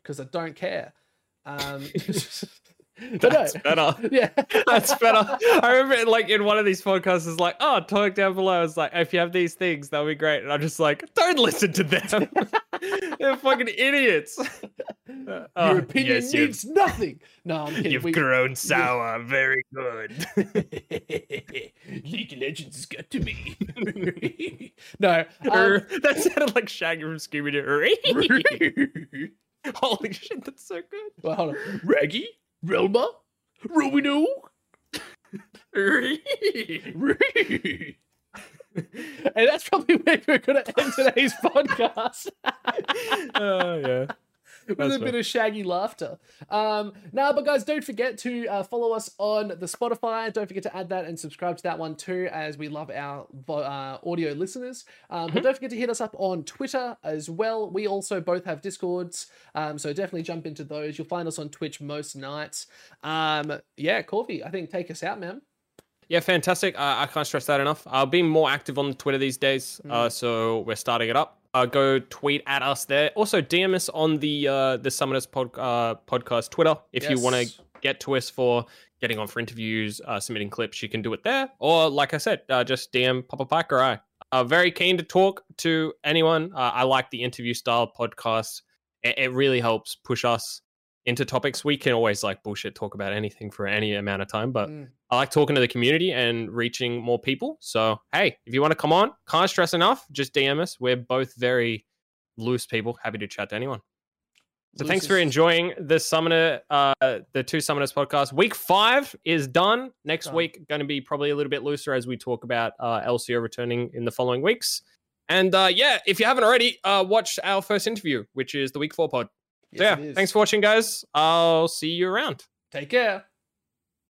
because I don't care. Um. That's better. Yeah. That's better. I remember, like in one of these podcasts, is like, "Oh, talk down below." It's like, if you have these things, that'll be great. And I'm just like, don't listen to them. They're fucking idiots. Uh, Your uh, opinion yes, means nothing. No, I'm kidding. You've We- grown sour. Very good. League of Legends has got to me. no. Um, that sounded like Shaggy from Scooby Doo. Holy shit, that's so good. well, hold on. Raggy? Relma? Rubino? and that's probably where we're going to end today's podcast. Oh yeah. With That's a bit of shaggy laughter. Um, now, but guys, don't forget to uh, follow us on the Spotify. Don't forget to add that and subscribe to that one too, as we love our uh, audio listeners. Um, But don't forget to hit us up on Twitter as well. We also both have Discords, um, so definitely jump into those. You'll find us on Twitch most nights. Um, yeah, Corvy, I think take us out, man. Yeah, fantastic. Uh, I can't stress that enough. I'll be more active on Twitter these days, uh, so we're starting it up. Uh, go tweet at us there. Also, DM us on the uh, the Summoners pod, uh, podcast Twitter if you want to get to us for getting on for interviews, uh, submitting clips. You can do it there, or like I said, uh, just DM Papa Pike or I. Uh, very keen to talk to anyone. Uh, I like the interview style podcast. It, it really helps push us into topics. We can always like bullshit talk about anything for any amount of time, but Mm. I like talking to the community and reaching more people. So, hey, if you want to come on, can't stress enough, just DM us. We're both very loose people, happy to chat to anyone. So, thanks for Loose is- enjoying the Summoner, uh, the two Summoners podcast. Week five is done. Next Done. week, going to be probably a little bit looser as we talk about uh, LCO returning in the following weeks. And uh, yeah, if you haven't already, uh, watch our first interview, which is the week four pod. So, Yes, it yeah, is. thanks for watching, guys. I'll see you around. Take care.